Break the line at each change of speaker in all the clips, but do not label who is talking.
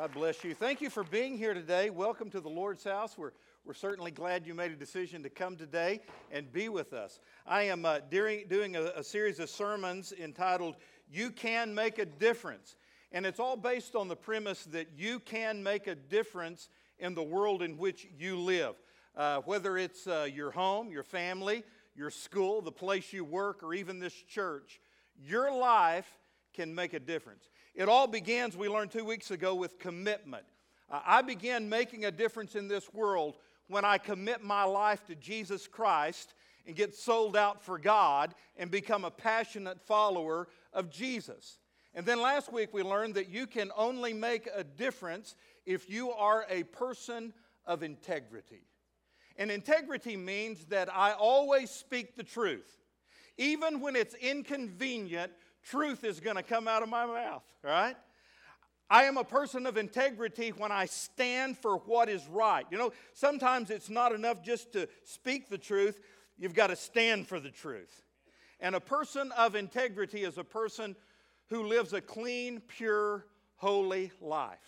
God bless you. Thank you for being here today. Welcome to the Lord's house. We're, we're certainly glad you made a decision to come today and be with us. I am uh, during, doing a, a series of sermons entitled You Can Make a Difference. And it's all based on the premise that you can make a difference in the world in which you live. Uh, whether it's uh, your home, your family, your school, the place you work, or even this church, your life can make a difference. It all begins, we learned two weeks ago, with commitment. Uh, I began making a difference in this world when I commit my life to Jesus Christ and get sold out for God and become a passionate follower of Jesus. And then last week we learned that you can only make a difference if you are a person of integrity. And integrity means that I always speak the truth. Even when it's inconvenient, truth is going to come out of my mouth, right? I am a person of integrity when I stand for what is right. You know, sometimes it's not enough just to speak the truth, you've got to stand for the truth. And a person of integrity is a person who lives a clean, pure, holy life.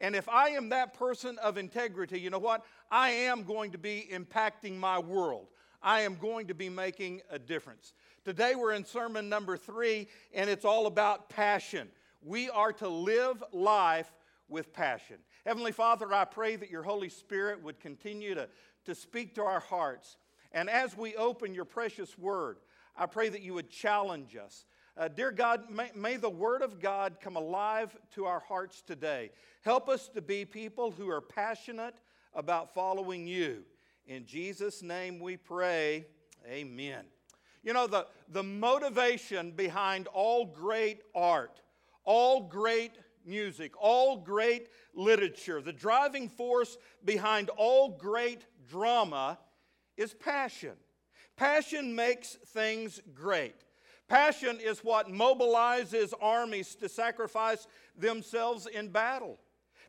And if I am that person of integrity, you know what? I am going to be impacting my world. I am going to be making a difference. Today we're in sermon number three, and it's all about passion. We are to live life with passion. Heavenly Father, I pray that your Holy Spirit would continue to, to speak to our hearts. And as we open your precious word, I pray that you would challenge us. Uh, dear God, may, may the Word of God come alive to our hearts today. Help us to be people who are passionate about following you. In Jesus' name we pray. Amen. You know, the, the motivation behind all great art, all great music, all great literature, the driving force behind all great drama is passion. Passion makes things great. Passion is what mobilizes armies to sacrifice themselves in battle.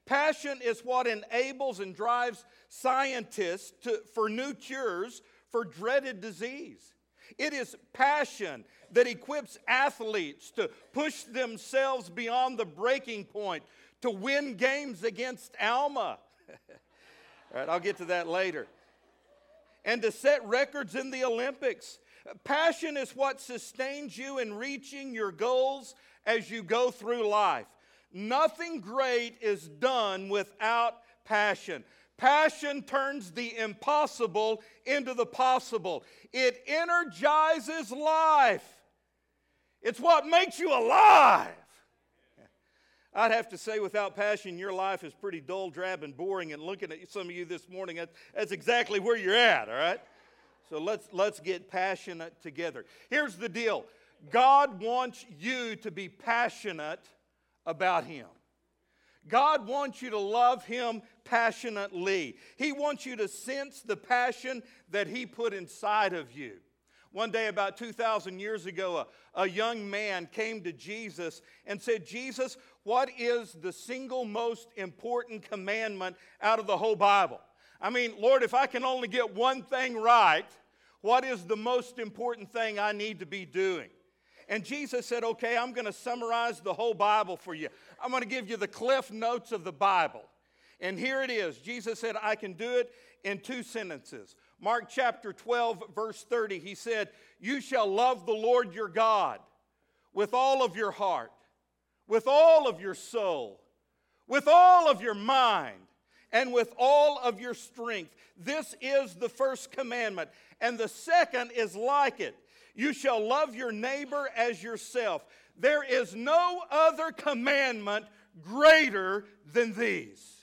Passion is what enables and drives scientists to, for new cures for dreaded disease. It is passion that equips athletes to push themselves beyond the breaking point to win games against Alma. All right, I'll get to that later. And to set records in the Olympics. Passion is what sustains you in reaching your goals as you go through life. Nothing great is done without passion. Passion turns the impossible into the possible. It energizes life. It's what makes you alive. I'd have to say, without passion, your life is pretty dull, drab, and boring. And looking at some of you this morning, that's exactly where you're at, all right? So let's, let's get passionate together. Here's the deal God wants you to be passionate about Him. God wants you to love Him passionately. He wants you to sense the passion that He put inside of you. One day, about 2,000 years ago, a, a, young man came to Jesus and said, Jesus, what is the single most important commandment out of the whole Bible? I mean, Lord, if I can only get one thing right, what is the most important thing I need to be doing? And Jesus said, Okay, I'm going to summarize the whole Bible for you. I'm going to give you the cliff notes of the Bible. And here it is. Jesus said, I can do it in two sentences. Mark chapter 12, verse 30, he said, You shall love the Lord your God with all of your heart, with all of your soul, with all of your mind, and with all of your strength. This is the first commandment. And the second is like it you shall love your neighbor as yourself. There is no other commandment greater than these.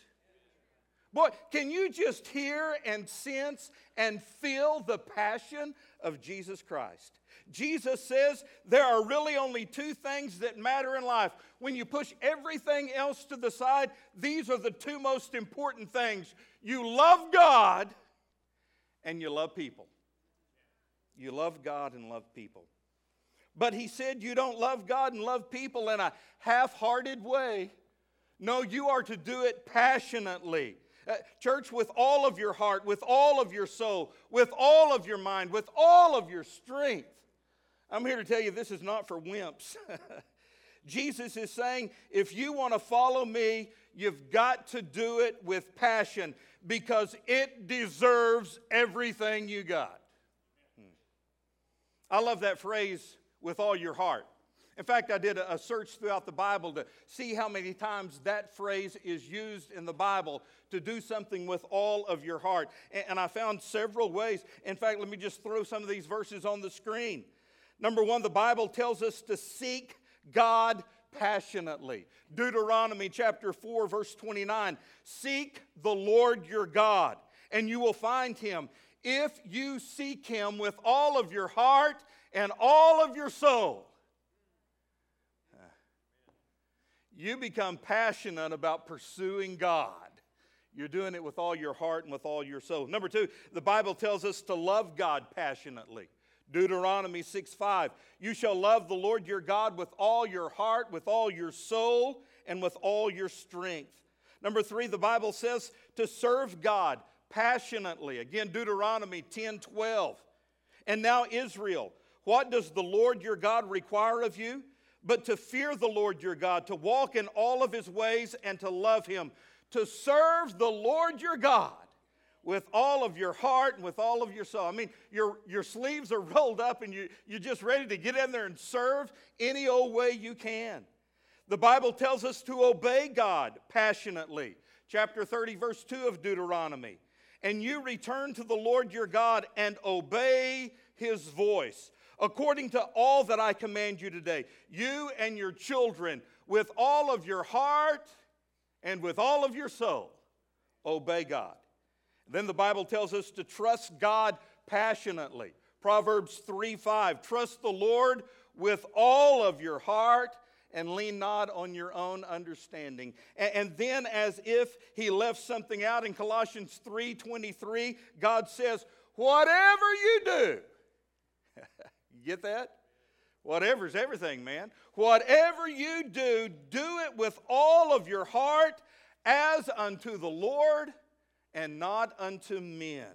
Boy, can you just hear and sense and feel the passion of Jesus Christ? Jesus says there are really only two things that matter in life. When you push everything else to the side, these are the two most important things. You love God and you love people. You love God and love people. But he said you don't love God and love people in a half hearted way. No, you are to do it passionately. Uh, church, with all of your heart, with all of your soul, with all of your mind, with all of your strength. I'm here to tell you this is not for wimps. Jesus is saying, if you want to follow me, you've got to do it with passion because it deserves everything you got. I love that phrase, with all your heart. In fact, I did a search throughout the Bible to see how many times that phrase is used in the Bible to do something with all of your heart. And I found several ways. In fact, let me just throw some of these verses on the screen. Number one, the Bible tells us to seek God passionately. Deuteronomy chapter 4, verse 29 Seek the Lord your God, and you will find him if you seek him with all of your heart and all of your soul. you become passionate about pursuing God. You're doing it with all your heart and with all your soul. Number two, the Bible tells us to love God passionately. Deuteronomy 6 5. You shall love the Lord your God with all your heart, with all your soul, and with all your strength. Number three, the Bible says to serve God passionately. Again, Deuteronomy 10 12. And now, Israel, what does the Lord your God require of you? but to fear the Lord your God, to walk in all of his ways and to love him, to serve the Lord your God with all of your heart and with all of your soul. I mean, your, your sleeves are rolled up and you, you're just ready to get in there and serve any old way you can. The Bible tells us to obey God passionately. Chapter 30, verse 2 of Deuteronomy. And you return to the Lord your God and obey his voice according to all that I command you today, you and your children, with all of your heart and with all of your soul, obey God. Then the Bible tells us to trust God passionately. Proverbs 3 5. Trust the Lord with all of your heart and lean not on your own understanding. And, and then, as if he left something out in Colossians 3 23, God says, Whatever you do, you get that? Whatever's everything, man. Whatever you do, do it with all of your heart as unto the Lord and not unto men.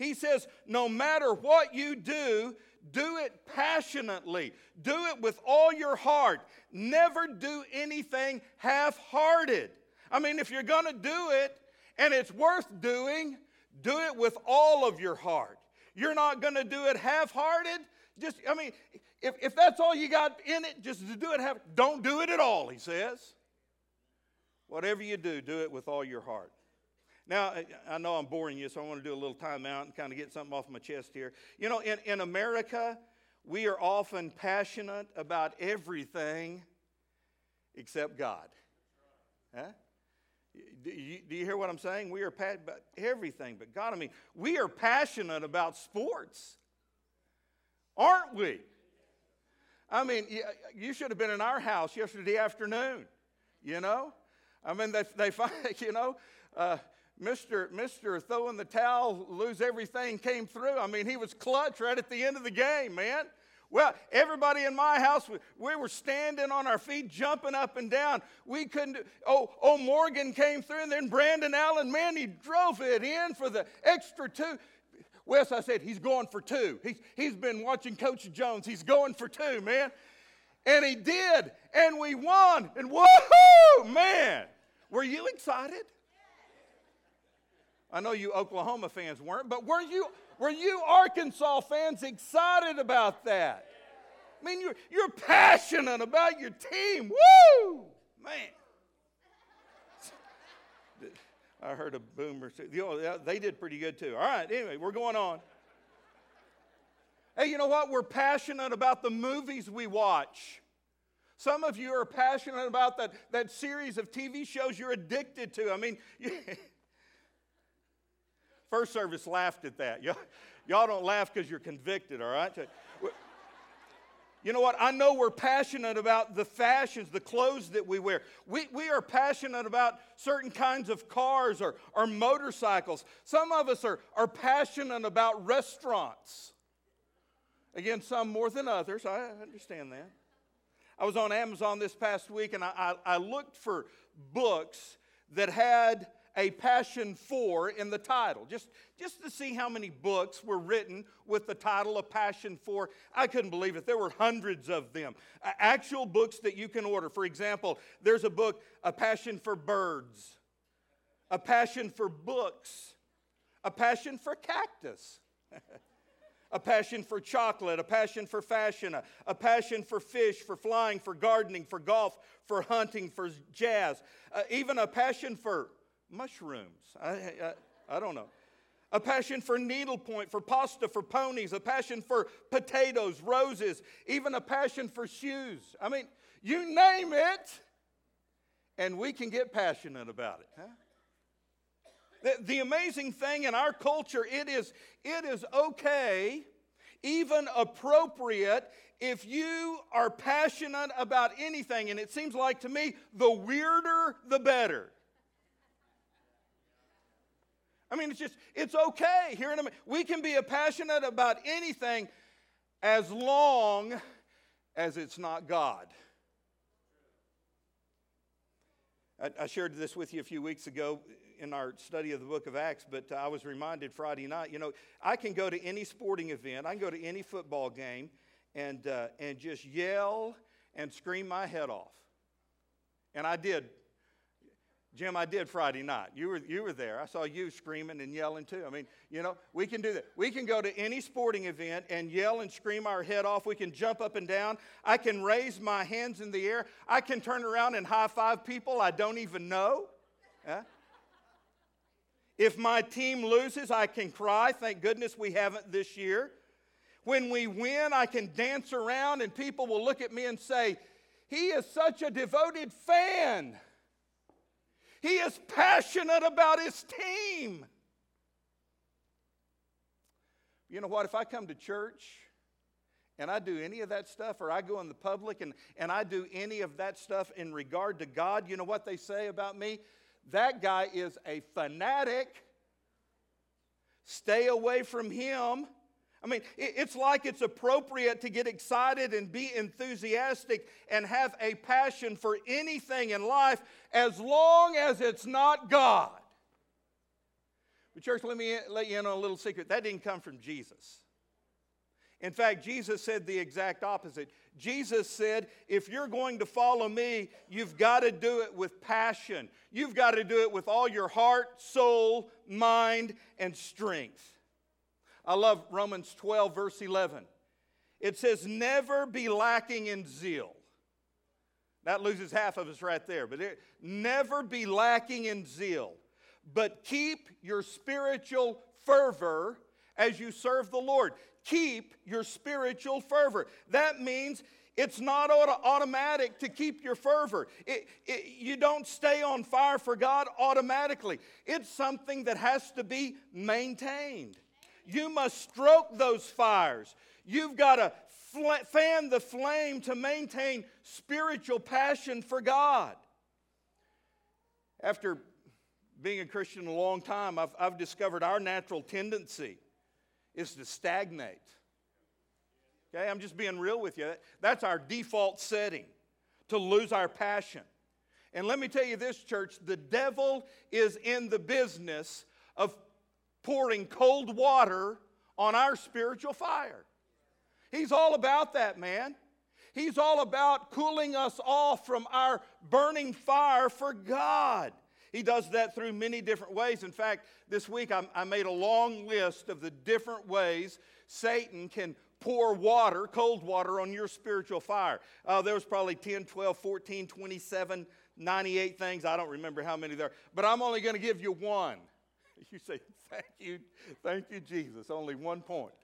He says, no matter what you do, do it passionately. Do it with all your heart. Never do anything half hearted. I mean, if you're going to do it and it's worth doing, do it with all of your heart. You're not going to do it half hearted, just, I mean, if, if that's all you got in it, just to do it, have, don't do it at all, he says. Whatever you do, do it with all your heart. Now, I know I'm boring you, so I want to do a little timeout and kind of get something off my chest here. You know, in, in America, we are often passionate about everything except God. Huh? Do you, do you hear what I'm saying? We are passionate about everything but God. I mean, we are passionate about sports. Aren't we? I mean, you should have been in our house yesterday afternoon, you know? I mean, they, they find, you know, uh, Mr. Mr. throwing the towel, lose everything came through. I mean, he was clutch right at the end of the game, man. Well, everybody in my house, we, we were standing on our feet, jumping up and down. We couldn't. Oh, oh, Morgan came through, and then Brandon Allen, man, he drove it in for the extra two. Wes, I said, he's going for two. He's, he's been watching Coach Jones. He's going for two, man. And he did. And we won. And woohoo, man. Were you excited? I know you Oklahoma fans weren't, but were you, were you Arkansas fans excited about that? I mean, you're, you're passionate about your team. Woo! Man. I heard a boomer say, they did pretty good too. All right, anyway, we're going on. Hey, you know what? We're passionate about the movies we watch. Some of you are passionate about that, that series of TV shows you're addicted to. I mean, first service laughed at that. Y'all, y'all don't laugh because you're convicted, all right? You know what? I know we're passionate about the fashions, the clothes that we wear. We, we are passionate about certain kinds of cars or, or motorcycles. Some of us are, are passionate about restaurants. Again, some more than others. I understand that. I was on Amazon this past week and I, I, I looked for books that had a passion for in the title, just, just to see how many books were written with the title of Passion for. I couldn't believe it. There were hundreds of them. Actual books that you can order. For example, there's a book, A Passion for Birds, a passion for books, a passion for cactus. a passion for chocolate, a passion for fashion, a, a, passion for fish, for flying, for gardening, for golf, for hunting, for jazz, uh, even a passion for mushrooms. I, I, I don't know. A passion for needlepoint, for pasta, for ponies, a passion for potatoes, roses, even a passion for shoes. I mean, you name it, and we can get passionate about it. Huh? The, the amazing thing in our culture, it is, it is okay, even appropriate, if you are passionate about anything. And it seems like to me, the weirder, the better. I mean, it's just, it's okay. Here in America, we can be passionate about anything as long as it's not God. I, I shared this with you a few weeks ago in our study of the book of Acts, but I was reminded Friday night, you know, I can go to any sporting event, I can go to any football game and, uh, and just yell and scream my head off. And I did. Jim, I did Friday night. You were, you were there. I saw you screaming and yelling too. I mean, you know, we can do that. We can go to any sporting event and yell and scream our head off. We can jump up and down. I can raise my hands in the air. I can turn around and high five people I don't even know. Yeah? If my team loses, I can cry. Thank goodness we haven't this year. When we win, I can dance around and people will look at me and say, He is such a devoted fan. He is passionate about his team. You know what? If I come to church and I do any of that stuff, or I go in the public and, and I do any of that stuff in regard to God, you know what they say about me? That guy is a fanatic. Stay away from him. I mean, it's like it's appropriate to get excited and be enthusiastic and have a passion for anything in life as long as it's not God. But, church, let me let you in on a little secret. That didn't come from Jesus. In fact, Jesus said the exact opposite. Jesus said, if you're going to follow me, you've got to do it with passion. You've got to do it with all your heart, soul, mind, and strength. I love Romans 12, verse 11. It says, never be lacking in zeal. That loses half of us right there, but it, never be lacking in zeal, but keep your spiritual fervor as you serve the Lord keep your spiritual fervor. That means it's not auto- automatic to keep your fervor. It, it, you don't stay on fire for God automatically. It's something that has to be maintained. You must stroke those fires. You've got to fan the flame to maintain spiritual passion for God. After being a Christian a long time, I've, I've discovered our natural tendency is to stagnate. Okay, I'm just being real with you. That's our default setting to lose our passion. And let me tell you this, church the devil is in the business of pouring cold water on our spiritual fire. He's all about that, man. He's all about cooling us off from our burning fire for God. He does that through many different ways. In fact, this week I, I made a long list of the different ways Satan can pour water, cold water, on your spiritual fire. Uh, there was probably 10, 12, 14, 27, 98 things. I don't remember how many there but I'm only going to give you one. You say, Thank you, thank you, Jesus. Only one point.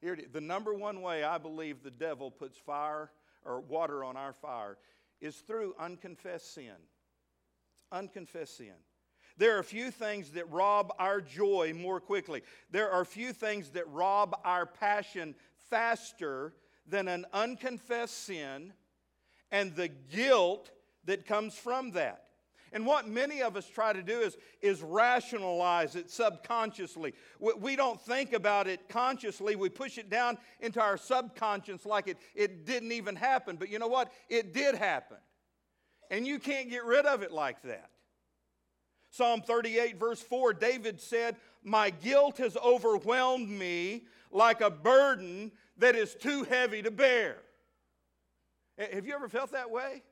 Here it is. The number one way I believe the devil puts fire or water on our fire is through unconfessed sin unconfessed sin. There are few things that rob our joy more quickly. There are few things that rob our passion faster than an unconfessed sin and the guilt that comes from that. And what many of us try to do is, is rationalize it subconsciously. We, we don't think about it consciously. We push it down into our subconscious like it, it didn't even happen. But you know what? It did happen. And you can't get rid of it like that. Psalm 38, verse 4, David said, My guilt has overwhelmed me like a burden that is too heavy to bear. Have you ever felt that way?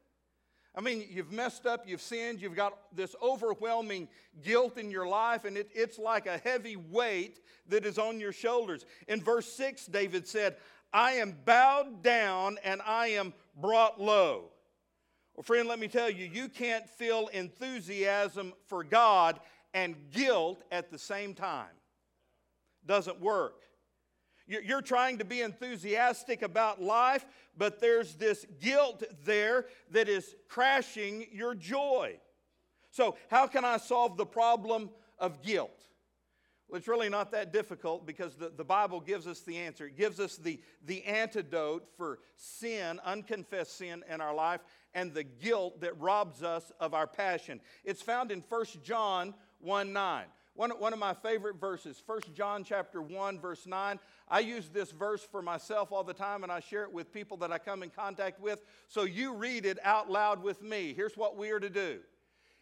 I mean, you've messed up, you've sinned, you've got this overwhelming guilt in your life, and it, it's like a heavy weight that is on your shoulders. In verse 6, David said, I am bowed down and I am brought low. Well, friend, let me tell you, you can't feel enthusiasm for God and guilt at the same time. Doesn't work. You're trying to be enthusiastic about life, but there's this guilt there that is crashing your joy. So, how can I solve the problem of guilt? Well, it's really not that difficult because the, the Bible gives us the answer. It gives us the, the antidote for sin, unconfessed sin in our life, and the guilt that robs us of our passion. It's found in 1 John 1 9. One, one of my favorite verses, 1 John chapter 1, verse 9. I use this verse for myself all the time and I share it with people that I come in contact with. So you read it out loud with me. Here's what we are to do.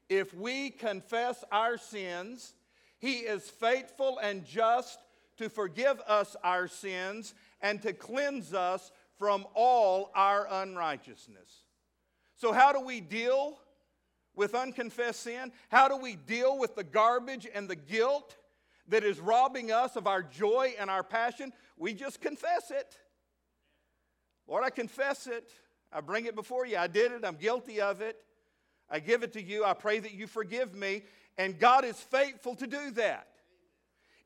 If we confess our sins, he is faithful and just to forgive us our sins and to cleanse us from all our unrighteousness. So, how do we deal with unconfessed sin? How do we deal with the garbage and the guilt that is robbing us of our joy and our passion? We just confess it. Lord, I confess it. I bring it before you. I did it. I'm guilty of it. I give it to you. I pray that you forgive me. And God is faithful to do that.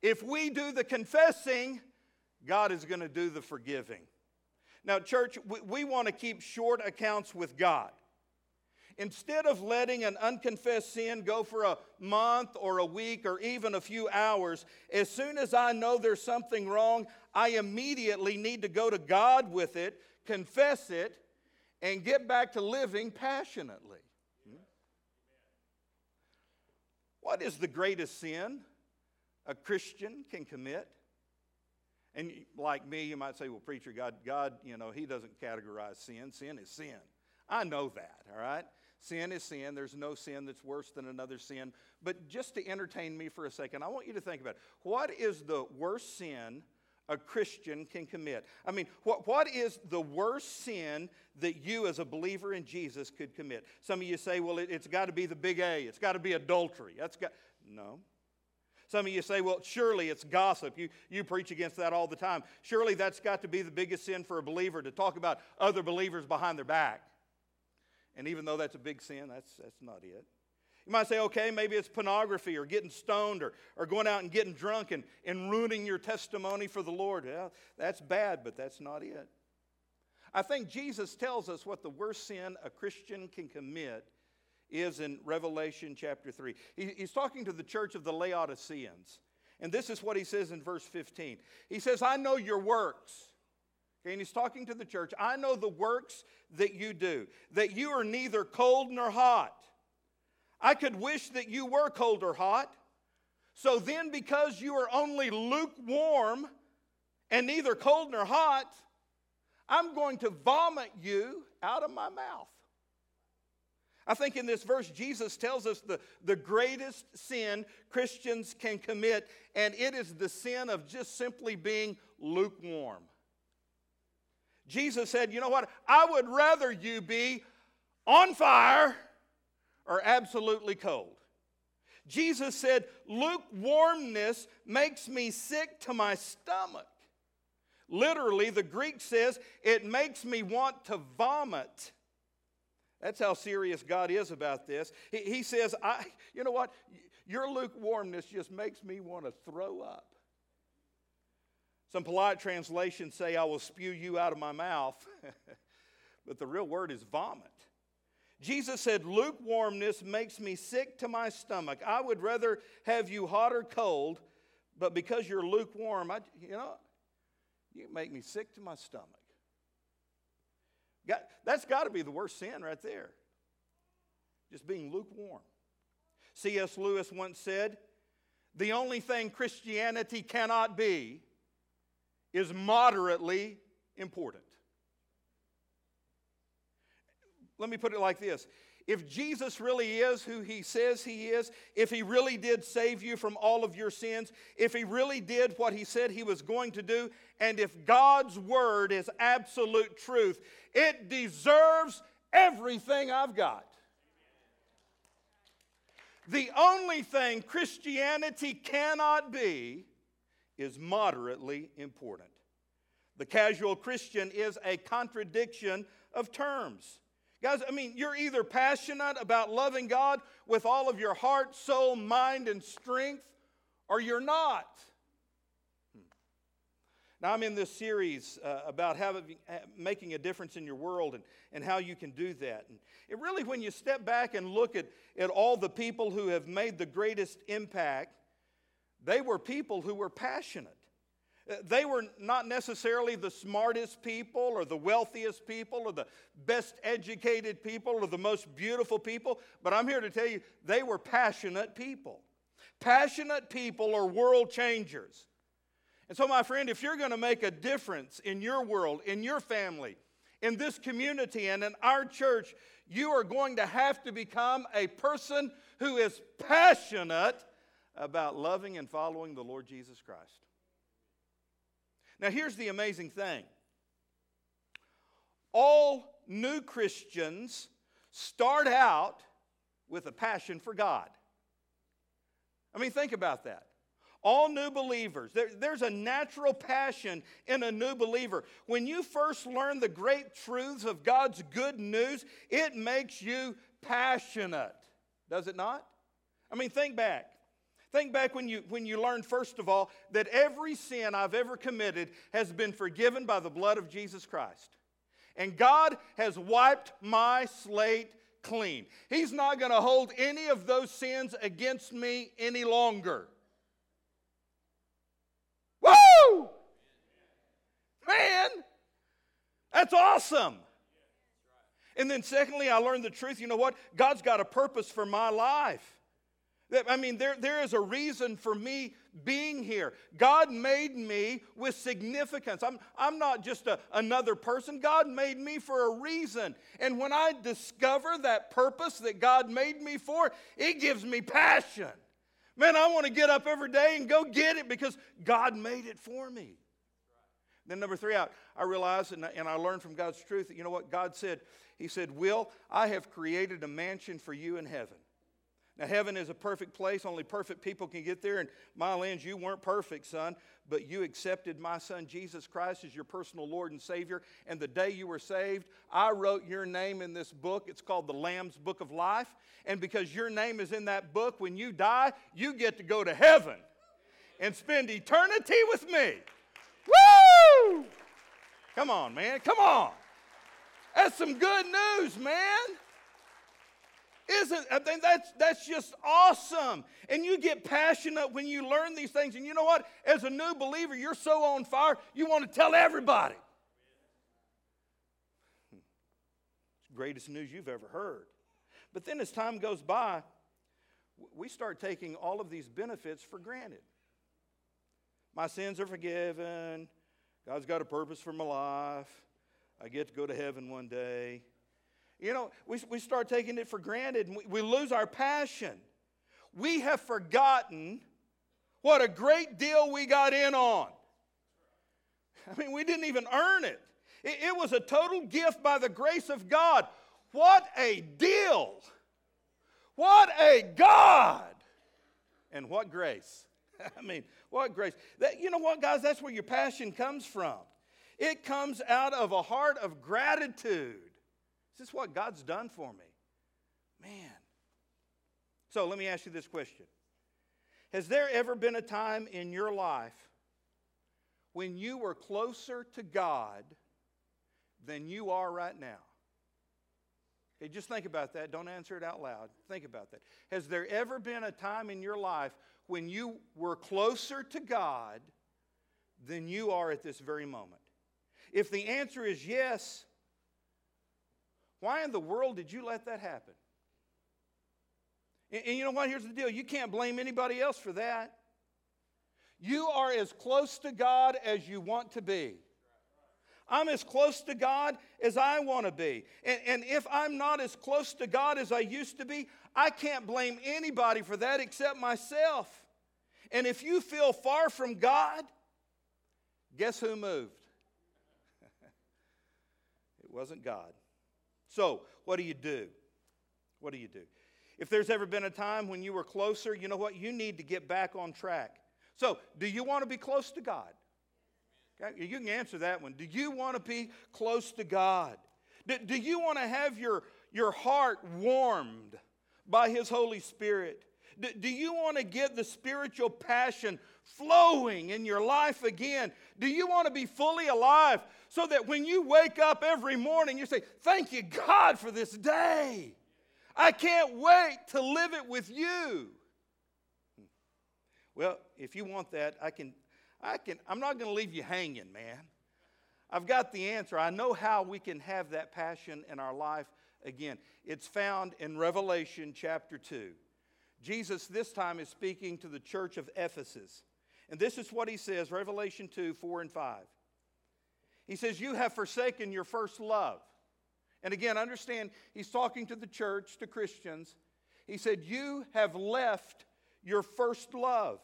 If we do the confessing, God is going to do the forgiving. Now, church, we, we want to keep short accounts with God. Instead of letting an unconfessed sin go for a month or a week or even a few hours, as soon as I know there's something wrong, I immediately need to go to God with it, confess it, and get back to living passionately. Hmm? What is the greatest sin a Christian can commit? And like me, you might say, well, preacher, God, God, you know, He doesn't categorize sin. Sin is sin. I know that, all right? Sin is sin. There's no sin that's worse than another sin. But just to entertain me for a second, I want you to think about it. what is the worst sin a Christian can commit? I mean, what, what is the worst sin that you, as a believer in Jesus, could commit? Some of you say, well, it, has got to be the big A. It's got to be adultery. That's got no. Some of you say, well, surely it's gossip. You, you preach against that all the time. Surely that's got to be the biggest sin for a believer to talk about other believers behind their back. And even though that's a big sin, that's, that's not it. You might say, okay, maybe it's pornography or getting stoned or, or going out and getting drunk and, and ruining your testimony for the Lord. Well, that's bad, but that's not it. I think Jesus tells us what the worst sin a Christian can commit is in Revelation chapter 3. He, he's talking to the church of the Laodiceans. And this is what he says in verse 15. He says, I know your works. Okay, and he's talking to the church. I know the works that you do, that you are neither cold nor hot. I could wish that you were cold or hot. So then, because you are only lukewarm and neither cold nor hot, I'm going to vomit you out of my mouth. I think in this verse, Jesus tells us the, the greatest sin Christians can commit, and it is the sin of just simply being lukewarm. Jesus said, You know what? I would rather you be on fire or absolutely cold. Jesus said, Lukewarmness makes me sick to my stomach. Literally, the Greek says, it makes me want to vomit. That's how serious God is about this. He, he says, I, you know what? Your lukewarmness just makes me want to throw up. Some polite translations say, I will spew you out of my mouth. but the real word is vomit. Jesus said, Lukewarmness makes me sick to my stomach. I would rather have you hot or cold, but because you're lukewarm, I, you know, you make me sick to my stomach. God, that's got to be the worst sin right there. Just being lukewarm. C.S. Lewis once said, The only thing Christianity cannot be is moderately important. Let me put it like this if Jesus really is who he says he is, if he really did save you from all of your sins, if he really did what he said he was going to do, and if God's word is absolute truth, it deserves everything I've got. The only thing Christianity cannot be is moderately important. The casual Christian is a contradiction of terms. Guys, I mean, you're either passionate about loving God with all of your heart, soul, mind, and strength, or you're not. Hmm. Now, I'm in this series uh, about having, making a difference in your world and, and how you can do that. And it really, when you step back and look at, at all the people who have made the greatest impact, they were people who were passionate. Uh, they were not necessarily the smartest people or the wealthiest people or the best educated people or the most beautiful people, but I'm here to tell you they were passionate people. Passionate people are world changers. And so, my friend, if you're going to make a difference in your world, in your family, in this community, and in our church, you are going to have to become a person who is passionate about loving and following the Lord Jesus Christ. Now, here's the amazing thing all new Christians start out with a passion for God. I mean, think about that. All new believers, there, there's a natural passion in a new believer. When you first learn the great truths of God's good news, it makes you passionate, does it not? I mean, think back. Think back when you, when you learned, first of all, that every sin I've ever committed has been forgiven by the blood of Jesus Christ. And God has wiped my slate clean. He's not going to hold any of those sins against me any longer. Woo! Man, that's awesome. And then, secondly, I learned the truth. You know what? God's got a purpose for my life. I mean, there, there is a reason for me being here. God made me with significance. I'm, I'm not just a, another person. God made me for a reason. And when I discover that purpose that God made me for, it gives me passion. Man, I want to get up every day and go get it because God made it for me. Then, number three, I, I realized and I, and I learned from God's truth that, you know what? God said, He said, Will, I have created a mansion for you in heaven. Now, heaven is a perfect place. Only perfect people can get there. And my lands, you weren't perfect, son, but you accepted my son Jesus Christ as your personal Lord and Savior. And the day you were saved, I wrote your name in this book. It's called the Lamb's Book of Life. And because your name is in that book, when you die, you get to go to heaven and spend eternity with me. Woo! Come on, man. Come on. That's some good news, man. Isn't I think that's that's just awesome. And you get passionate when you learn these things. And you know what? As a new believer, you're so on fire, you want to tell everybody. Greatest news you've ever heard. But then as time goes by, we start taking all of these benefits for granted. My sins are forgiven. God's got a purpose for my life. I get to go to heaven one day. You know, we, we start taking it for granted and we, we lose our passion. We have forgotten what a great deal we got in on. I mean, we didn't even earn it. It, it was a total gift by the grace of God. What a deal! What a God! And what grace. I mean, what grace. That, you know what, guys? That's where your passion comes from. It comes out of a heart of gratitude. Is this what God's done for me? Man. So let me ask you this question Has there ever been a time in your life when you were closer to God than you are right now? Okay, just think about that. Don't answer it out loud. Think about that. Has there ever been a time in your life when you were closer to God than you are at this very moment? If the answer is yes, why in the world did you let that happen? And, and you know what? Here's the deal you can't blame anybody else for that. You are as close to God as you want to be. I'm as close to God as I want to be. And, and if I'm not as close to God as I used to be, I can't blame anybody for that except myself. And if you feel far from God, guess who moved? it wasn't God. So, what do you do? What do you do? If there's ever been a time when you were closer, you know what? You need to get back on track. So, do you want to be close to God? Okay, you can answer that one. Do you want to be close to God? Do, do you want to have your, your heart warmed by His Holy Spirit? Do, do you want to get the spiritual passion flowing in your life again? Do you want to be fully alive so that when you wake up every morning, you say, Thank you, God, for this day? I can't wait to live it with you. Well, if you want that, I can, I can, I'm not going to leave you hanging, man. I've got the answer. I know how we can have that passion in our life again. It's found in Revelation chapter 2. Jesus, this time, is speaking to the church of Ephesus. And this is what he says Revelation 2 4 and 5. He says, You have forsaken your first love. And again, understand, he's talking to the church, to Christians. He said, You have left your first love.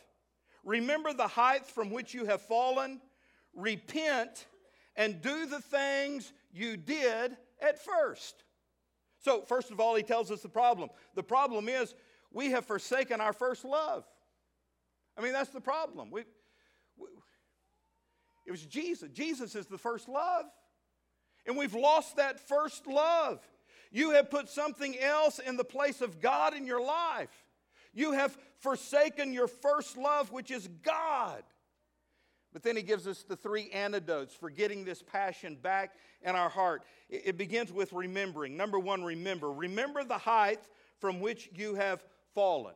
Remember the height from which you have fallen. Repent and do the things you did at first. So, first of all, he tells us the problem. The problem is we have forsaken our first love. I mean, that's the problem. We, we, it was Jesus. Jesus is the first love. And we've lost that first love. You have put something else in the place of God in your life. You have forsaken your first love, which is God. But then he gives us the three antidotes for getting this passion back in our heart. It begins with remembering. Number one, remember. Remember the height from which you have fallen.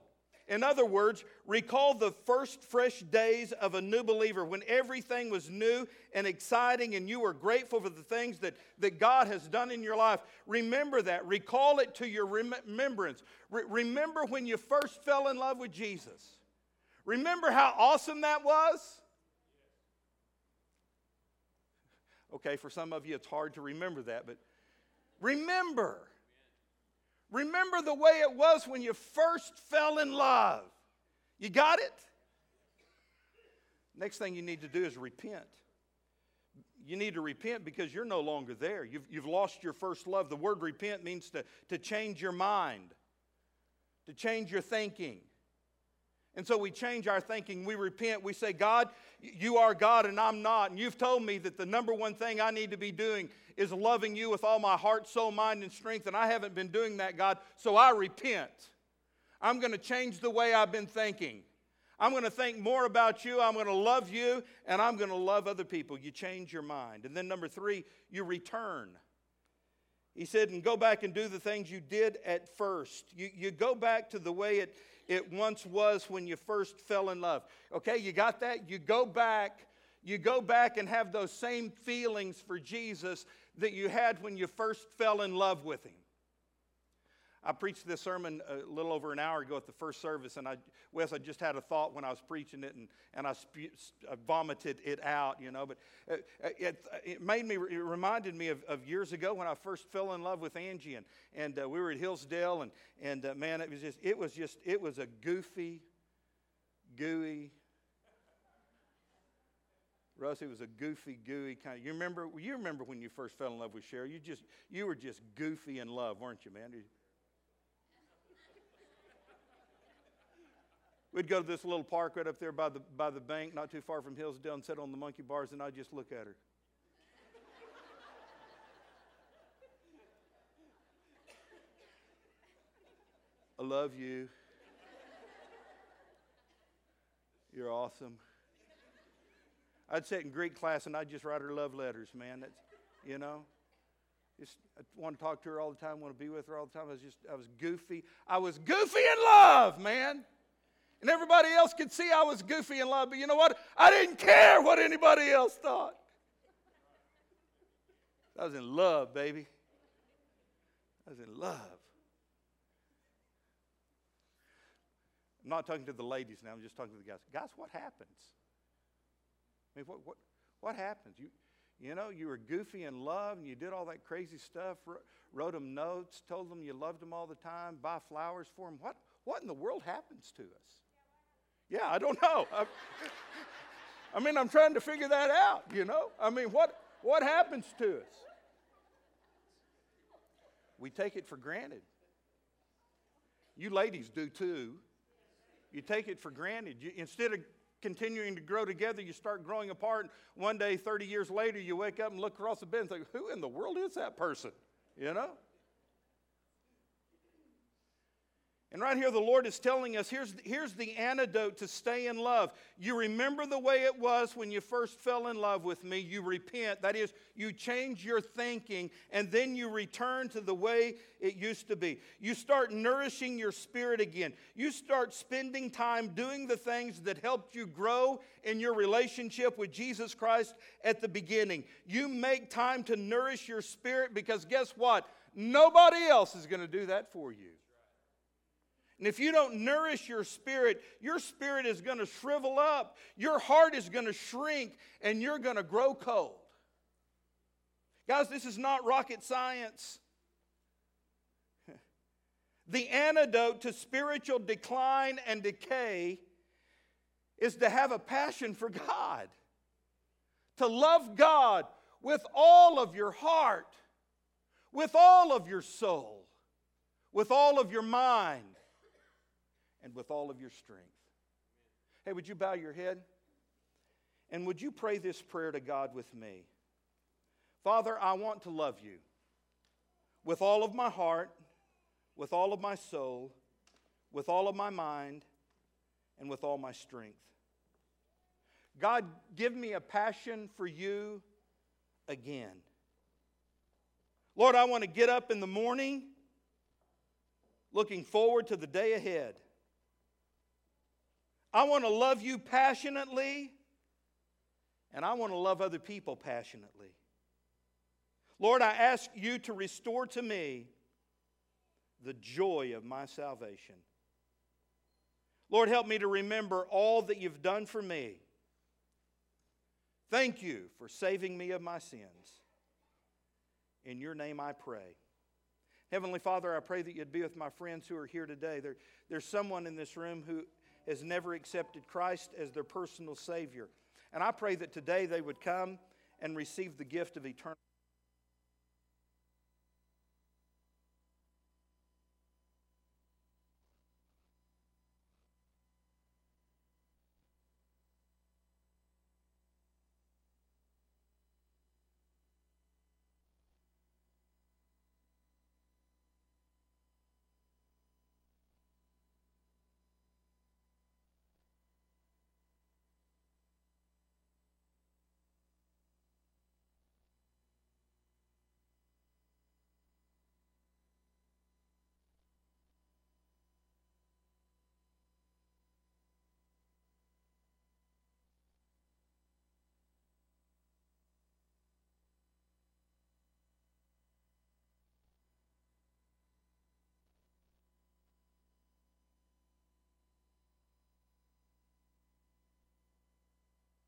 In other words, recall the first fresh days of a new believer when everything was new and exciting and you were grateful for the things that, that God has done in your life. Remember that. Recall it to your remembrance. Re- remember when you first fell in love with Jesus. Remember how awesome that was? Okay, for some of you it's hard to remember that, but remember. Remember the way it was when you first fell in love. You got it? Next thing you need to do is repent. You need to repent because you're no longer there. You've, you've lost your first love. The word repent means to, to change your mind, to change your thinking. And so we change our thinking. We repent. We say, God, you are God and I'm not. And you've told me that the number one thing I need to be doing is loving you with all my heart, soul, mind, and strength. And I haven't been doing that, God. So I repent. I'm going to change the way I've been thinking. I'm going to think more about you. I'm going to love you. And I'm going to love other people. You change your mind. And then number three, you return. He said, and go back and do the things you did at first. You, you go back to the way it, it once was when you first fell in love. Okay, you got that? You go back, you go back and have those same feelings for Jesus that you had when you first fell in love with him. I preached this sermon a little over an hour ago at the first service, and I, Wes, I just had a thought when I was preaching it, and, and I, I vomited it out, you know. But uh, uh, it, it made me, it reminded me of, of, years ago when I first fell in love with Angie, and, and uh, we were at Hillsdale, and, and uh, man, it was just, it was just, it was a goofy, gooey, Russ, it was a goofy, gooey kind of. You remember? You remember when you first fell in love with Cheryl? You just, you were just goofy in love, weren't you, man? We'd go to this little park right up there by the, by the bank, not too far from Hillsdale, and sit on the monkey bars, and I'd just look at her. I love you. You're awesome. I'd sit in Greek class and I'd just write her love letters, man. That's, you know. Just I want to talk to her all the time, want to be with her all the time. I was just, I was goofy. I was goofy in love, man. And everybody else could see I was goofy in love, but you know what? I didn't care what anybody else thought. I was in love, baby. I was in love. I'm not talking to the ladies now, I'm just talking to the guys. Guys, what happens? I mean, what, what, what happens? You, You know, you were goofy in love and you did all that crazy stuff, wrote them notes, told them you loved them all the time, buy flowers for them. What, what in the world happens to us? Yeah, I don't know. I, I mean, I'm trying to figure that out, you know? I mean, what, what happens to us? We take it for granted. You ladies do too. You take it for granted. You, instead of continuing to grow together, you start growing apart. One day, 30 years later, you wake up and look across the bed and think, who in the world is that person? You know? And right here, the Lord is telling us here's, here's the antidote to stay in love. You remember the way it was when you first fell in love with me. You repent. That is, you change your thinking, and then you return to the way it used to be. You start nourishing your spirit again. You start spending time doing the things that helped you grow in your relationship with Jesus Christ at the beginning. You make time to nourish your spirit because guess what? Nobody else is going to do that for you. And if you don't nourish your spirit, your spirit is going to shrivel up, your heart is going to shrink, and you're going to grow cold. Guys, this is not rocket science. The antidote to spiritual decline and decay is to have a passion for God, to love God with all of your heart, with all of your soul, with all of your mind, with all of your strength. Hey, would you bow your head? And would you pray this prayer to God with me? Father, I want to love you with all of my heart, with all of my soul, with all of my mind, and with all my strength. God, give me a passion for you again. Lord, I want to get up in the morning looking forward to the day ahead. I want to love you passionately, and I want to love other people passionately. Lord, I ask you to restore to me the joy of my salvation. Lord, help me to remember all that you've done for me. Thank you for saving me of my sins. In your name I pray. Heavenly Father, I pray that you'd be with my friends who are here today. There, there's someone in this room who has never accepted Christ as their personal Savior. And I pray that today they would come and receive the gift of eternal